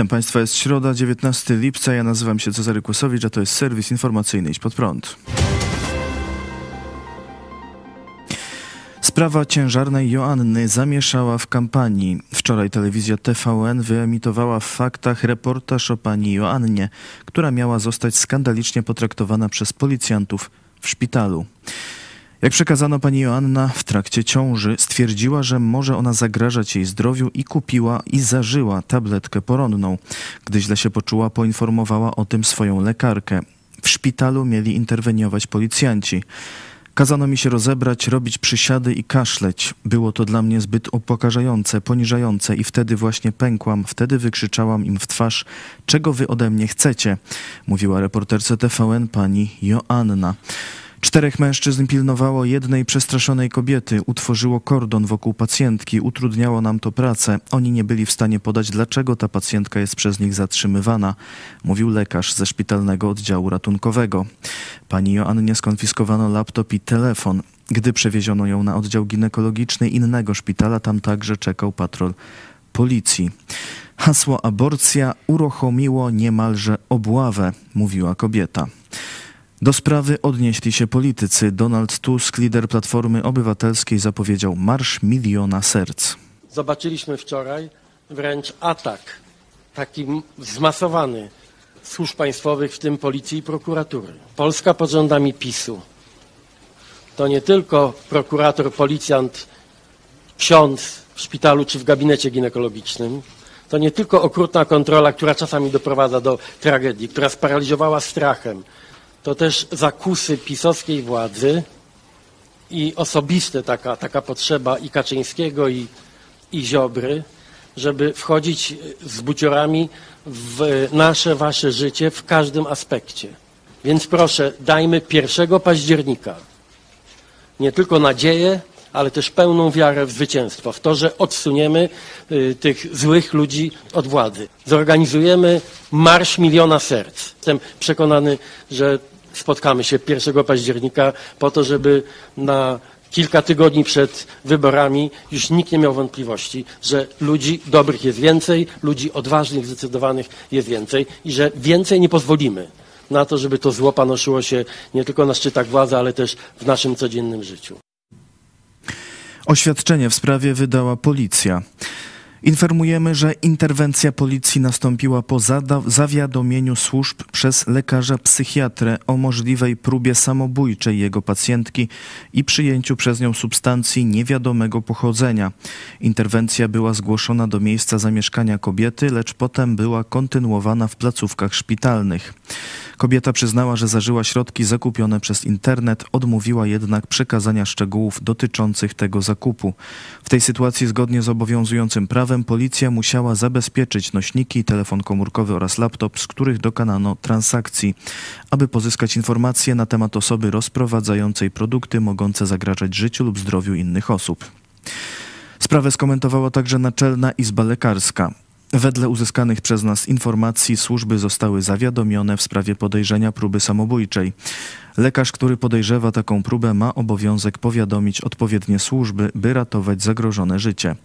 Witam Państwa, jest środa, 19 lipca. Ja nazywam się Cezary Kłosowicz, a to jest serwis informacyjny Idź Pod Prąd. Sprawa ciężarnej Joanny zamieszała w kampanii. Wczoraj telewizja TVN wyemitowała w faktach reportaż o pani Joannie, która miała zostać skandalicznie potraktowana przez policjantów w szpitalu. Jak przekazano, pani Joanna w trakcie ciąży stwierdziła, że może ona zagrażać jej zdrowiu i kupiła i zażyła tabletkę poronną. Gdy źle się poczuła, poinformowała o tym swoją lekarkę. W szpitalu mieli interweniować policjanci. Kazano mi się rozebrać, robić przysiady i kaszleć. Było to dla mnie zbyt upokarzające, poniżające i wtedy właśnie pękłam, wtedy wykrzyczałam im w twarz, czego wy ode mnie chcecie, mówiła reporterce TVN pani Joanna. Czterech mężczyzn pilnowało jednej przestraszonej kobiety, utworzyło kordon wokół pacjentki, utrudniało nam to pracę. Oni nie byli w stanie podać, dlaczego ta pacjentka jest przez nich zatrzymywana, mówił lekarz ze szpitalnego oddziału ratunkowego. Pani Joannie skonfiskowano laptop i telefon. Gdy przewieziono ją na oddział ginekologiczny innego szpitala, tam także czekał patrol policji. Hasło aborcja uruchomiło niemalże obławę, mówiła kobieta. Do sprawy odnieśli się politycy. Donald Tusk, lider Platformy Obywatelskiej, zapowiedział Marsz Miliona Serc. Zobaczyliśmy wczoraj wręcz atak, taki zmasowany służb państwowych, w tym policji i prokuratury. Polska pod rządami PiSu to nie tylko prokurator, policjant, ksiądz w szpitalu czy w gabinecie ginekologicznym, to nie tylko okrutna kontrola, która czasami doprowadza do tragedii, która sparaliżowała strachem, to też zakusy pisowskiej władzy i osobiste taka, taka potrzeba i Kaczyńskiego, i, i Ziobry, żeby wchodzić z buciorami w nasze, wasze życie w każdym aspekcie. Więc proszę, dajmy 1 października nie tylko nadzieję, ale też pełną wiarę w zwycięstwo, w to, że odsuniemy y, tych złych ludzi od władzy. Zorganizujemy Marsz Miliona Serc. Jestem przekonany, że spotkamy się 1 października po to, żeby na kilka tygodni przed wyborami już nikt nie miał wątpliwości, że ludzi dobrych jest więcej, ludzi odważnych, zdecydowanych jest więcej i że więcej nie pozwolimy na to, żeby to zło panoszyło się nie tylko na szczytach władzy, ale też w naszym codziennym życiu. Oświadczenie w sprawie wydała policja. Informujemy, że interwencja policji nastąpiła po zawiadomieniu służb przez lekarza psychiatrę o możliwej próbie samobójczej jego pacjentki i przyjęciu przez nią substancji niewiadomego pochodzenia. Interwencja była zgłoszona do miejsca zamieszkania kobiety, lecz potem była kontynuowana w placówkach szpitalnych. Kobieta przyznała, że zażyła środki zakupione przez internet, odmówiła jednak przekazania szczegółów dotyczących tego zakupu. W tej sytuacji, zgodnie z obowiązującym prawem, policja musiała zabezpieczyć nośniki, telefon komórkowy oraz laptop, z których dokonano transakcji, aby pozyskać informacje na temat osoby rozprowadzającej produkty mogące zagrażać życiu lub zdrowiu innych osób. Sprawę skomentowała także Naczelna Izba Lekarska. Wedle uzyskanych przez nas informacji służby zostały zawiadomione w sprawie podejrzenia próby samobójczej. Lekarz, który podejrzewa taką próbę, ma obowiązek powiadomić odpowiednie służby, by ratować zagrożone życie.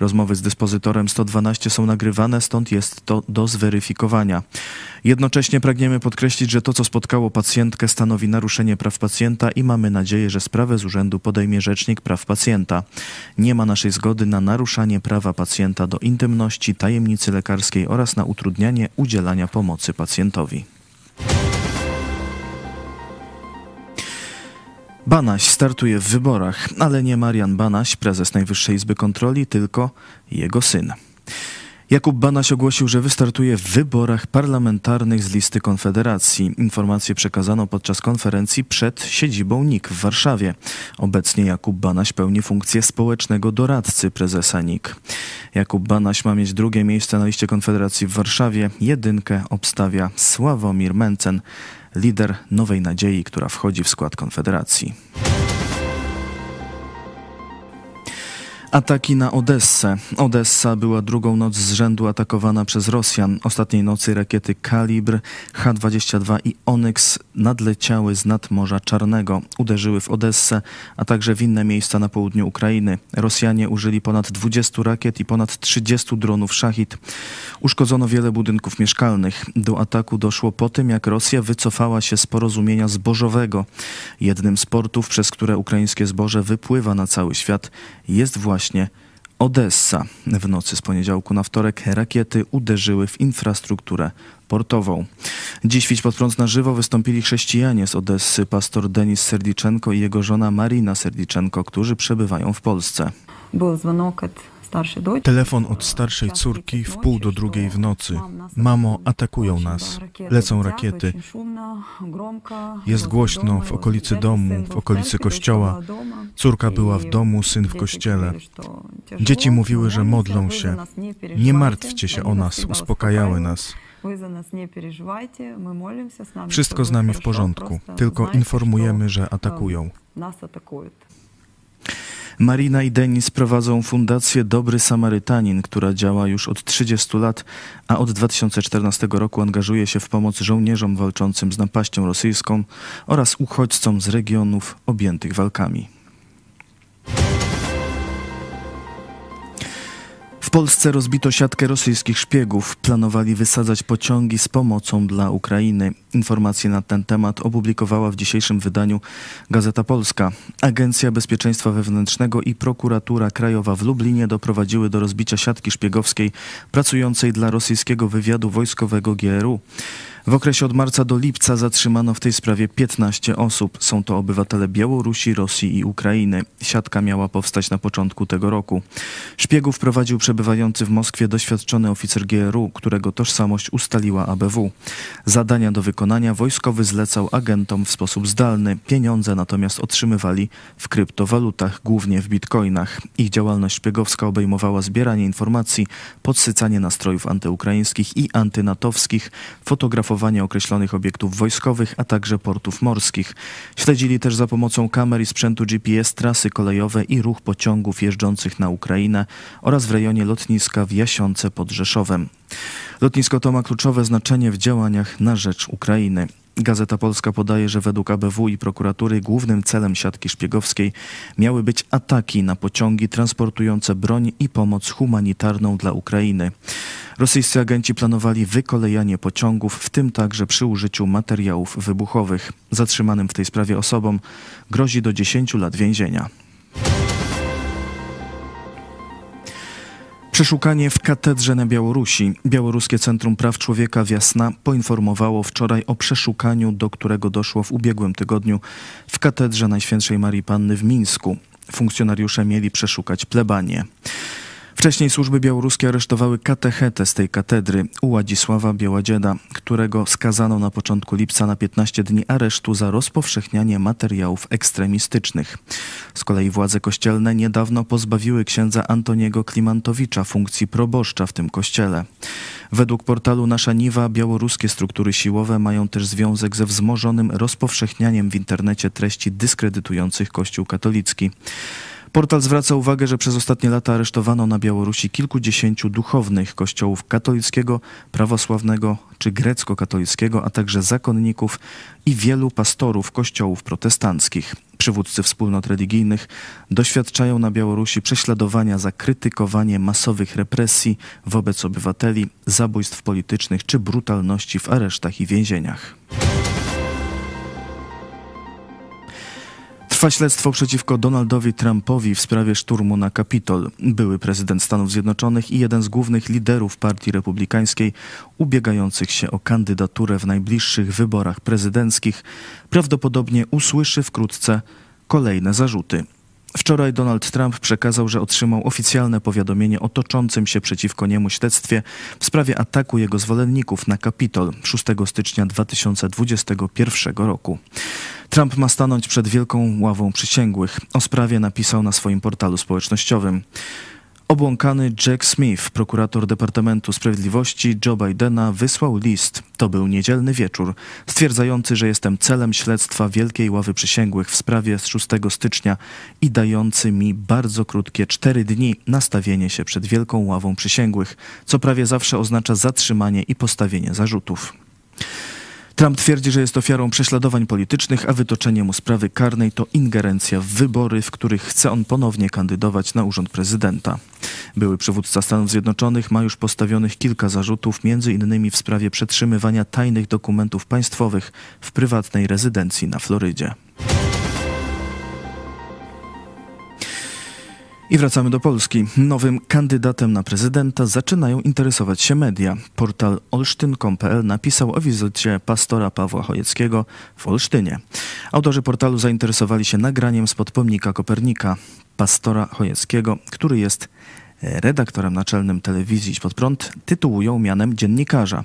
Rozmowy z dyspozytorem 112 są nagrywane, stąd jest to do zweryfikowania. Jednocześnie pragniemy podkreślić, że to, co spotkało pacjentkę, stanowi naruszenie praw pacjenta i mamy nadzieję, że sprawę z urzędu podejmie Rzecznik Praw Pacjenta. Nie ma naszej zgody na naruszanie prawa pacjenta do intymności, tajemnicy lekarskiej oraz na utrudnianie udzielania pomocy pacjentowi. Banaś startuje w wyborach, ale nie Marian Banaś, prezes Najwyższej Izby Kontroli, tylko jego syn. Jakub Banaś ogłosił, że wystartuje w wyborach parlamentarnych z listy Konfederacji. Informację przekazano podczas konferencji przed siedzibą NIK w Warszawie. Obecnie Jakub Banaś pełni funkcję społecznego doradcy prezesa NIK. Jakub Banaś ma mieć drugie miejsce na liście Konfederacji w Warszawie. Jedynkę obstawia Sławomir Mencen lider Nowej Nadziei, która wchodzi w skład Konfederacji. Ataki na Odessę. Odessa była drugą noc z rzędu atakowana przez Rosjan. Ostatniej nocy rakiety Kalibr, H-22 i Onyx nadleciały z nad Morza Czarnego. Uderzyły w Odessę, a także w inne miejsca na południu Ukrainy. Rosjanie użyli ponad 20 rakiet i ponad 30 dronów Szachid. Uszkodzono wiele budynków mieszkalnych. Do ataku doszło po tym, jak Rosja wycofała się z porozumienia zbożowego. Jednym z portów, przez które ukraińskie zboże wypływa na cały świat, jest właśnie Odessa. W nocy z poniedziałku na wtorek rakiety uderzyły w infrastrukturę portową. Dziś Wić pod prąd na żywo wystąpili chrześcijanie z Odessy, pastor Denis Serdiczenko i jego żona Marina Serdiczenko, którzy przebywają w Polsce. Był dzwonek od Telefon od starszej córki w pół do drugiej w nocy. Mamo, atakują nas. Lecą rakiety. Jest głośno w okolicy domu, w okolicy kościoła. Córka była w domu, syn w kościele. Dzieci mówiły, że modlą się. Nie martwcie się o nas, uspokajały nas. Wszystko z nami w porządku, tylko informujemy, że atakują. Marina i Denis prowadzą fundację Dobry Samarytanin, która działa już od 30 lat, a od 2014 roku angażuje się w pomoc żołnierzom walczącym z napaścią rosyjską oraz uchodźcom z regionów objętych walkami. Polsce rozbito siatkę rosyjskich szpiegów. Planowali wysadzać pociągi z pomocą dla Ukrainy. Informacje na ten temat opublikowała w dzisiejszym wydaniu Gazeta Polska. Agencja Bezpieczeństwa Wewnętrznego i Prokuratura Krajowa w Lublinie doprowadziły do rozbicia siatki szpiegowskiej pracującej dla rosyjskiego wywiadu wojskowego GRU. W okresie od marca do lipca zatrzymano w tej sprawie 15 osób. Są to obywatele Białorusi, Rosji i Ukrainy. Siatka miała powstać na początku tego roku. Szpiegów prowadził przebywający w Moskwie doświadczony oficer GRU, którego tożsamość ustaliła ABW. Zadania do wykonania wojskowy zlecał agentom w sposób zdalny. Pieniądze natomiast otrzymywali w kryptowalutach, głównie w bitcoinach. Ich działalność szpiegowska obejmowała zbieranie informacji, podsycanie nastrojów antyukraińskich i antynatowskich, fotografowanie określonych obiektów wojskowych, a także portów morskich. Śledzili też za pomocą kamer i sprzętu GPS trasy kolejowe i ruch pociągów jeżdżących na Ukrainę oraz w rejonie lotniska w Jasionce pod Rzeszowem. Lotnisko to ma kluczowe znaczenie w działaniach na rzecz Ukrainy. Gazeta Polska podaje, że według ABW i prokuratury głównym celem siatki szpiegowskiej miały być ataki na pociągi transportujące broń i pomoc humanitarną dla Ukrainy. Rosyjscy agenci planowali wykolejanie pociągów, w tym także przy użyciu materiałów wybuchowych. Zatrzymanym w tej sprawie osobom grozi do 10 lat więzienia. Przeszukanie w katedrze na Białorusi. Białoruskie Centrum Praw Człowieka Wiasna poinformowało wczoraj o przeszukaniu, do którego doszło w ubiegłym tygodniu w katedrze Najświętszej Marii Panny w Mińsku. Funkcjonariusze mieli przeszukać plebanie. Wcześniej służby białoruskie aresztowały katechetę z tej katedry, Uładzisława Białadzieda, którego skazano na początku lipca na 15 dni aresztu za rozpowszechnianie materiałów ekstremistycznych. Z kolei władze kościelne niedawno pozbawiły księdza Antoniego Klimantowicza funkcji proboszcza w tym kościele. Według portalu Nasza Niwa białoruskie struktury siłowe mają też związek ze wzmożonym rozpowszechnianiem w internecie treści dyskredytujących Kościół katolicki. Portal zwraca uwagę, że przez ostatnie lata aresztowano na Białorusi kilkudziesięciu duchownych kościołów katolickiego, prawosławnego czy grecko-katolickiego, a także zakonników i wielu pastorów kościołów protestanckich. Przywódcy wspólnot religijnych doświadczają na Białorusi prześladowania za krytykowanie masowych represji wobec obywateli, zabójstw politycznych czy brutalności w aresztach i więzieniach. Trwa śledztwo przeciwko Donaldowi Trumpowi w sprawie szturmu na Kapitol. Były prezydent Stanów Zjednoczonych i jeden z głównych liderów Partii Republikańskiej ubiegających się o kandydaturę w najbliższych wyborach prezydenckich prawdopodobnie usłyszy wkrótce kolejne zarzuty. Wczoraj Donald Trump przekazał, że otrzymał oficjalne powiadomienie o toczącym się przeciwko niemu śledztwie w sprawie ataku jego zwolenników na Kapitol 6 stycznia 2021 roku. Trump ma stanąć przed wielką ławą przysięgłych. O sprawie napisał na swoim portalu społecznościowym. Obłąkany Jack Smith, prokurator Departamentu Sprawiedliwości Joe Bidena, wysłał list. To był niedzielny wieczór, stwierdzający, że jestem celem śledztwa Wielkiej Ławy Przysięgłych w sprawie z 6 stycznia i dający mi bardzo krótkie cztery dni na stawienie się przed Wielką Ławą Przysięgłych, co prawie zawsze oznacza zatrzymanie i postawienie zarzutów. Trump twierdzi, że jest ofiarą prześladowań politycznych, a wytoczenie mu sprawy karnej to ingerencja w wybory, w których chce on ponownie kandydować na urząd prezydenta. Były przywódca Stanów Zjednoczonych ma już postawionych kilka zarzutów, między innymi w sprawie przetrzymywania tajnych dokumentów państwowych w prywatnej rezydencji na Florydzie. I wracamy do Polski. Nowym kandydatem na prezydenta zaczynają interesować się media. Portal olsztyn.pl napisał o wizycie pastora Pawła Chojeckiego w Olsztynie. Autorzy portalu zainteresowali się nagraniem spod pomnika Kopernika, pastora Chojeckiego, który jest redaktorem naczelnym telewizji Pod Prąd, tytułują mianem dziennikarza.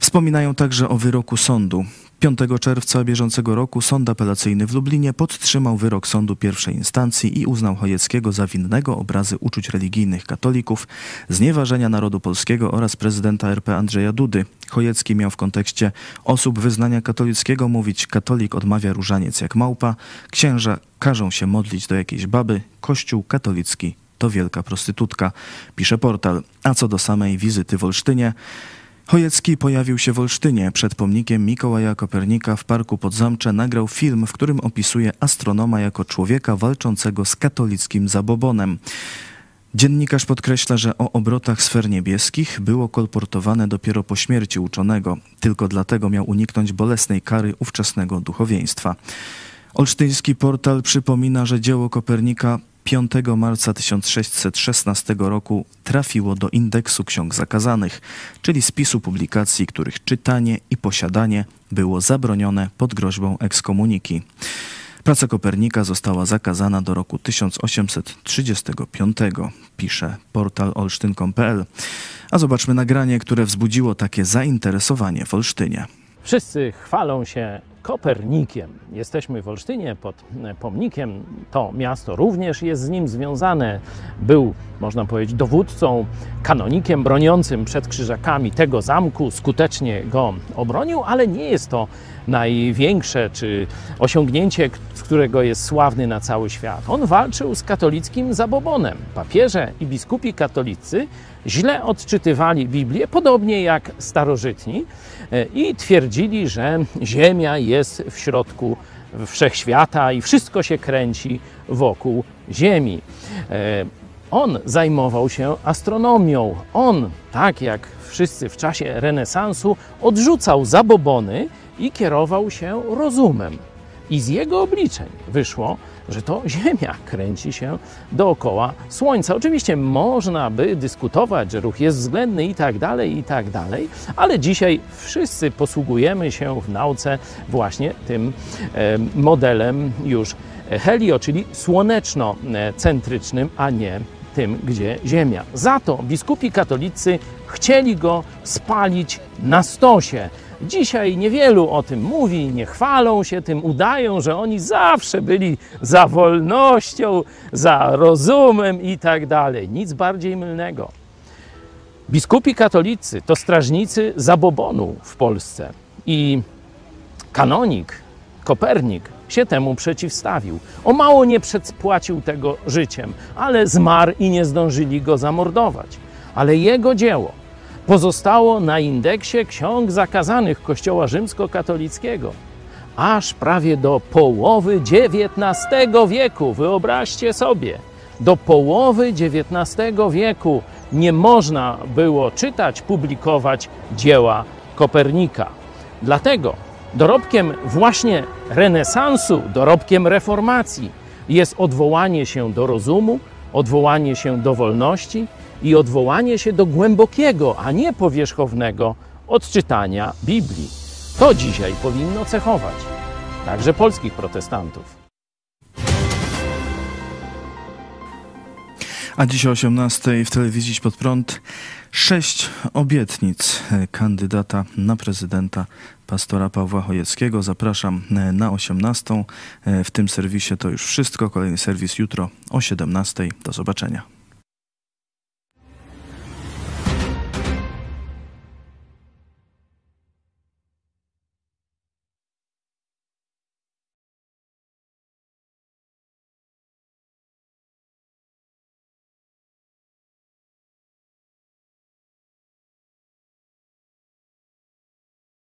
Wspominają także o wyroku sądu. 5 czerwca bieżącego roku sąd apelacyjny w Lublinie podtrzymał wyrok sądu pierwszej instancji i uznał Chojeckiego za winnego obrazy uczuć religijnych katolików, znieważenia narodu polskiego oraz prezydenta RP Andrzeja Dudy. Chojecki miał w kontekście osób wyznania katolickiego mówić katolik odmawia różaniec jak małpa, księża każą się modlić do jakiejś baby, kościół katolicki to wielka prostytutka, pisze portal. A co do samej wizyty w Olsztynie, Chojecki pojawił się w Olsztynie. Przed pomnikiem Mikołaja Kopernika w Parku Podzamcze nagrał film, w którym opisuje astronoma jako człowieka walczącego z katolickim zabobonem. Dziennikarz podkreśla, że o obrotach sfer niebieskich było kolportowane dopiero po śmierci uczonego. Tylko dlatego miał uniknąć bolesnej kary ówczesnego duchowieństwa. Olsztyński portal przypomina, że dzieło Kopernika 5 marca 1616 roku trafiło do indeksu ksiąg zakazanych, czyli spisu publikacji, których czytanie i posiadanie było zabronione pod groźbą ekskomuniki. Praca Kopernika została zakazana do roku 1835, pisze portal olsztyn.pl. A zobaczmy nagranie, które wzbudziło takie zainteresowanie w Olsztynie. Wszyscy chwalą się Kopernikiem. Jesteśmy w Olsztynie pod pomnikiem. To miasto również jest z nim związane. Był, można powiedzieć, dowódcą, kanonikiem broniącym przed krzyżakami tego zamku. Skutecznie go obronił, ale nie jest to największe czy osiągnięcie, z którego jest sławny na cały świat. On walczył z katolickim zabobonem. Papieże i biskupi katolicy źle odczytywali Biblię, podobnie jak starożytni, e, i twierdzili, że Ziemia jest w środku wszechświata i wszystko się kręci wokół Ziemi. E, on zajmował się astronomią. On, tak jak wszyscy w czasie renesansu, odrzucał zabobony i kierował się rozumem. I z jego obliczeń wyszło, że to Ziemia kręci się dookoła Słońca. Oczywiście można by dyskutować, że ruch jest względny i tak dalej, i tak dalej, ale dzisiaj wszyscy posługujemy się w nauce właśnie tym modelem już helio, czyli słoneczno-centrycznym, a nie tym, gdzie Ziemia. Za to biskupi katolicy chcieli go spalić na stosie. Dzisiaj niewielu o tym mówi, nie chwalą się tym, udają, że oni zawsze byli za wolnością, za rozumem i tak dalej. Nic bardziej mylnego. Biskupi katolicy to strażnicy zabobonu w Polsce i kanonik Kopernik się temu przeciwstawił. O mało nie przedpłacił tego życiem, ale zmarł i nie zdążyli go zamordować. Ale jego dzieło pozostało na indeksie ksiąg zakazanych Kościoła rzymskokatolickiego aż prawie do połowy XIX wieku. Wyobraźcie sobie, do połowy XIX wieku nie można było czytać, publikować dzieła Kopernika. Dlatego dorobkiem właśnie renesansu, dorobkiem reformacji jest odwołanie się do rozumu, odwołanie się do wolności, i odwołanie się do głębokiego, a nie powierzchownego odczytania Biblii. To dzisiaj powinno cechować także polskich protestantów. A dziś o 18 w telewizji pod prąd sześć obietnic kandydata na prezydenta pastora Pawła Chojeckiego. Zapraszam na 18. W tym serwisie to już wszystko. Kolejny serwis jutro o 17. Do zobaczenia.